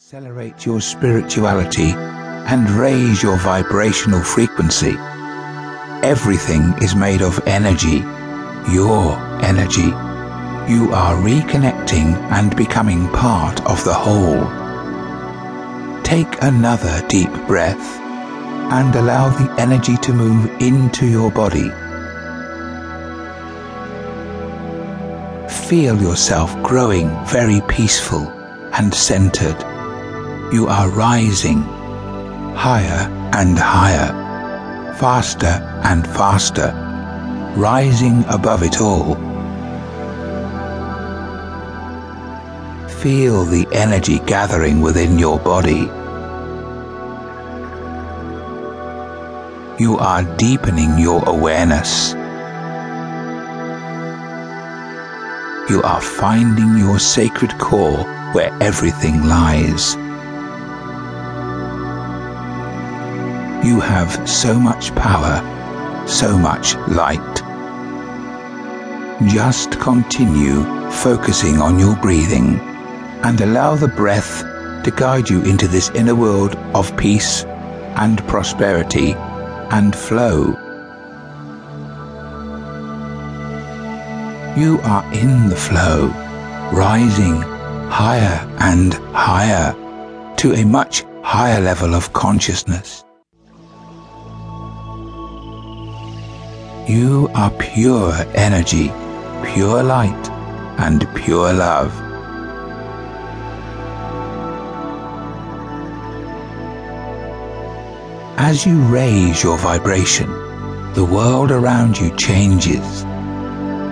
Accelerate your spirituality and raise your vibrational frequency. Everything is made of energy, your energy. You are reconnecting and becoming part of the whole. Take another deep breath and allow the energy to move into your body. Feel yourself growing very peaceful and centered you are rising higher and higher, faster and faster, rising above it all. Feel the energy gathering within your body. You are deepening your awareness. You are finding your sacred core where everything lies. You have so much power, so much light. Just continue focusing on your breathing and allow the breath to guide you into this inner world of peace and prosperity and flow. You are in the flow, rising higher and higher to a much higher level of consciousness. You are pure energy, pure light, and pure love. As you raise your vibration, the world around you changes.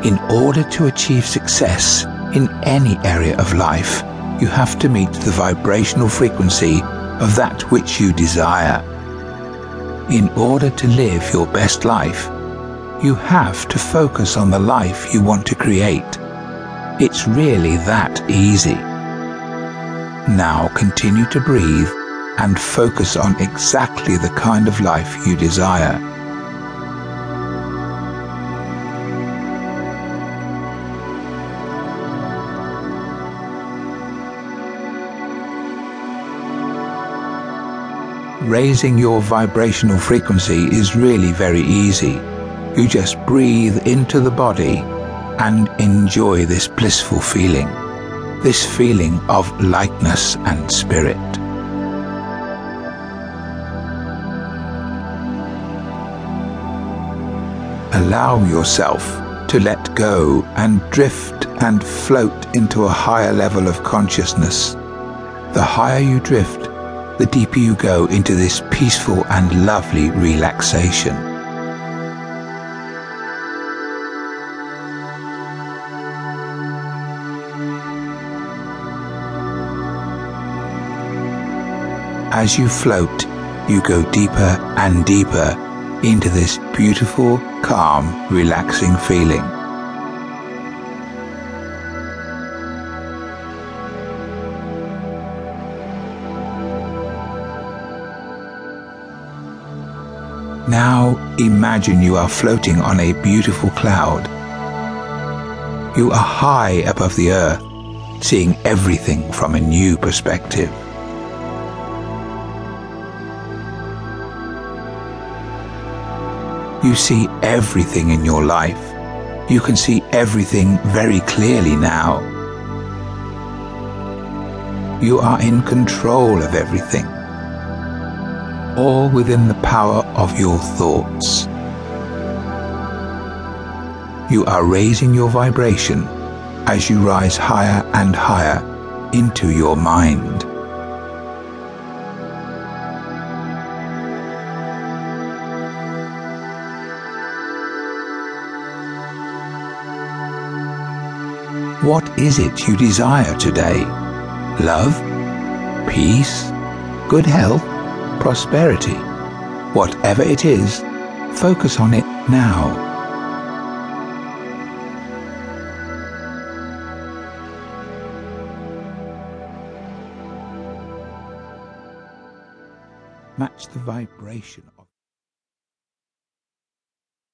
In order to achieve success in any area of life, you have to meet the vibrational frequency of that which you desire. In order to live your best life, you have to focus on the life you want to create. It's really that easy. Now continue to breathe and focus on exactly the kind of life you desire. Raising your vibrational frequency is really very easy. You just breathe into the body and enjoy this blissful feeling, this feeling of lightness and spirit. Allow yourself to let go and drift and float into a higher level of consciousness. The higher you drift, the deeper you go into this peaceful and lovely relaxation. As you float, you go deeper and deeper into this beautiful, calm, relaxing feeling. Now imagine you are floating on a beautiful cloud. You are high above the earth, seeing everything from a new perspective. You see everything in your life. You can see everything very clearly now. You are in control of everything, all within the power of your thoughts. You are raising your vibration as you rise higher and higher into your mind. What is it you desire today? Love? Peace? Good health? Prosperity? Whatever it is, focus on it now. Match the vibration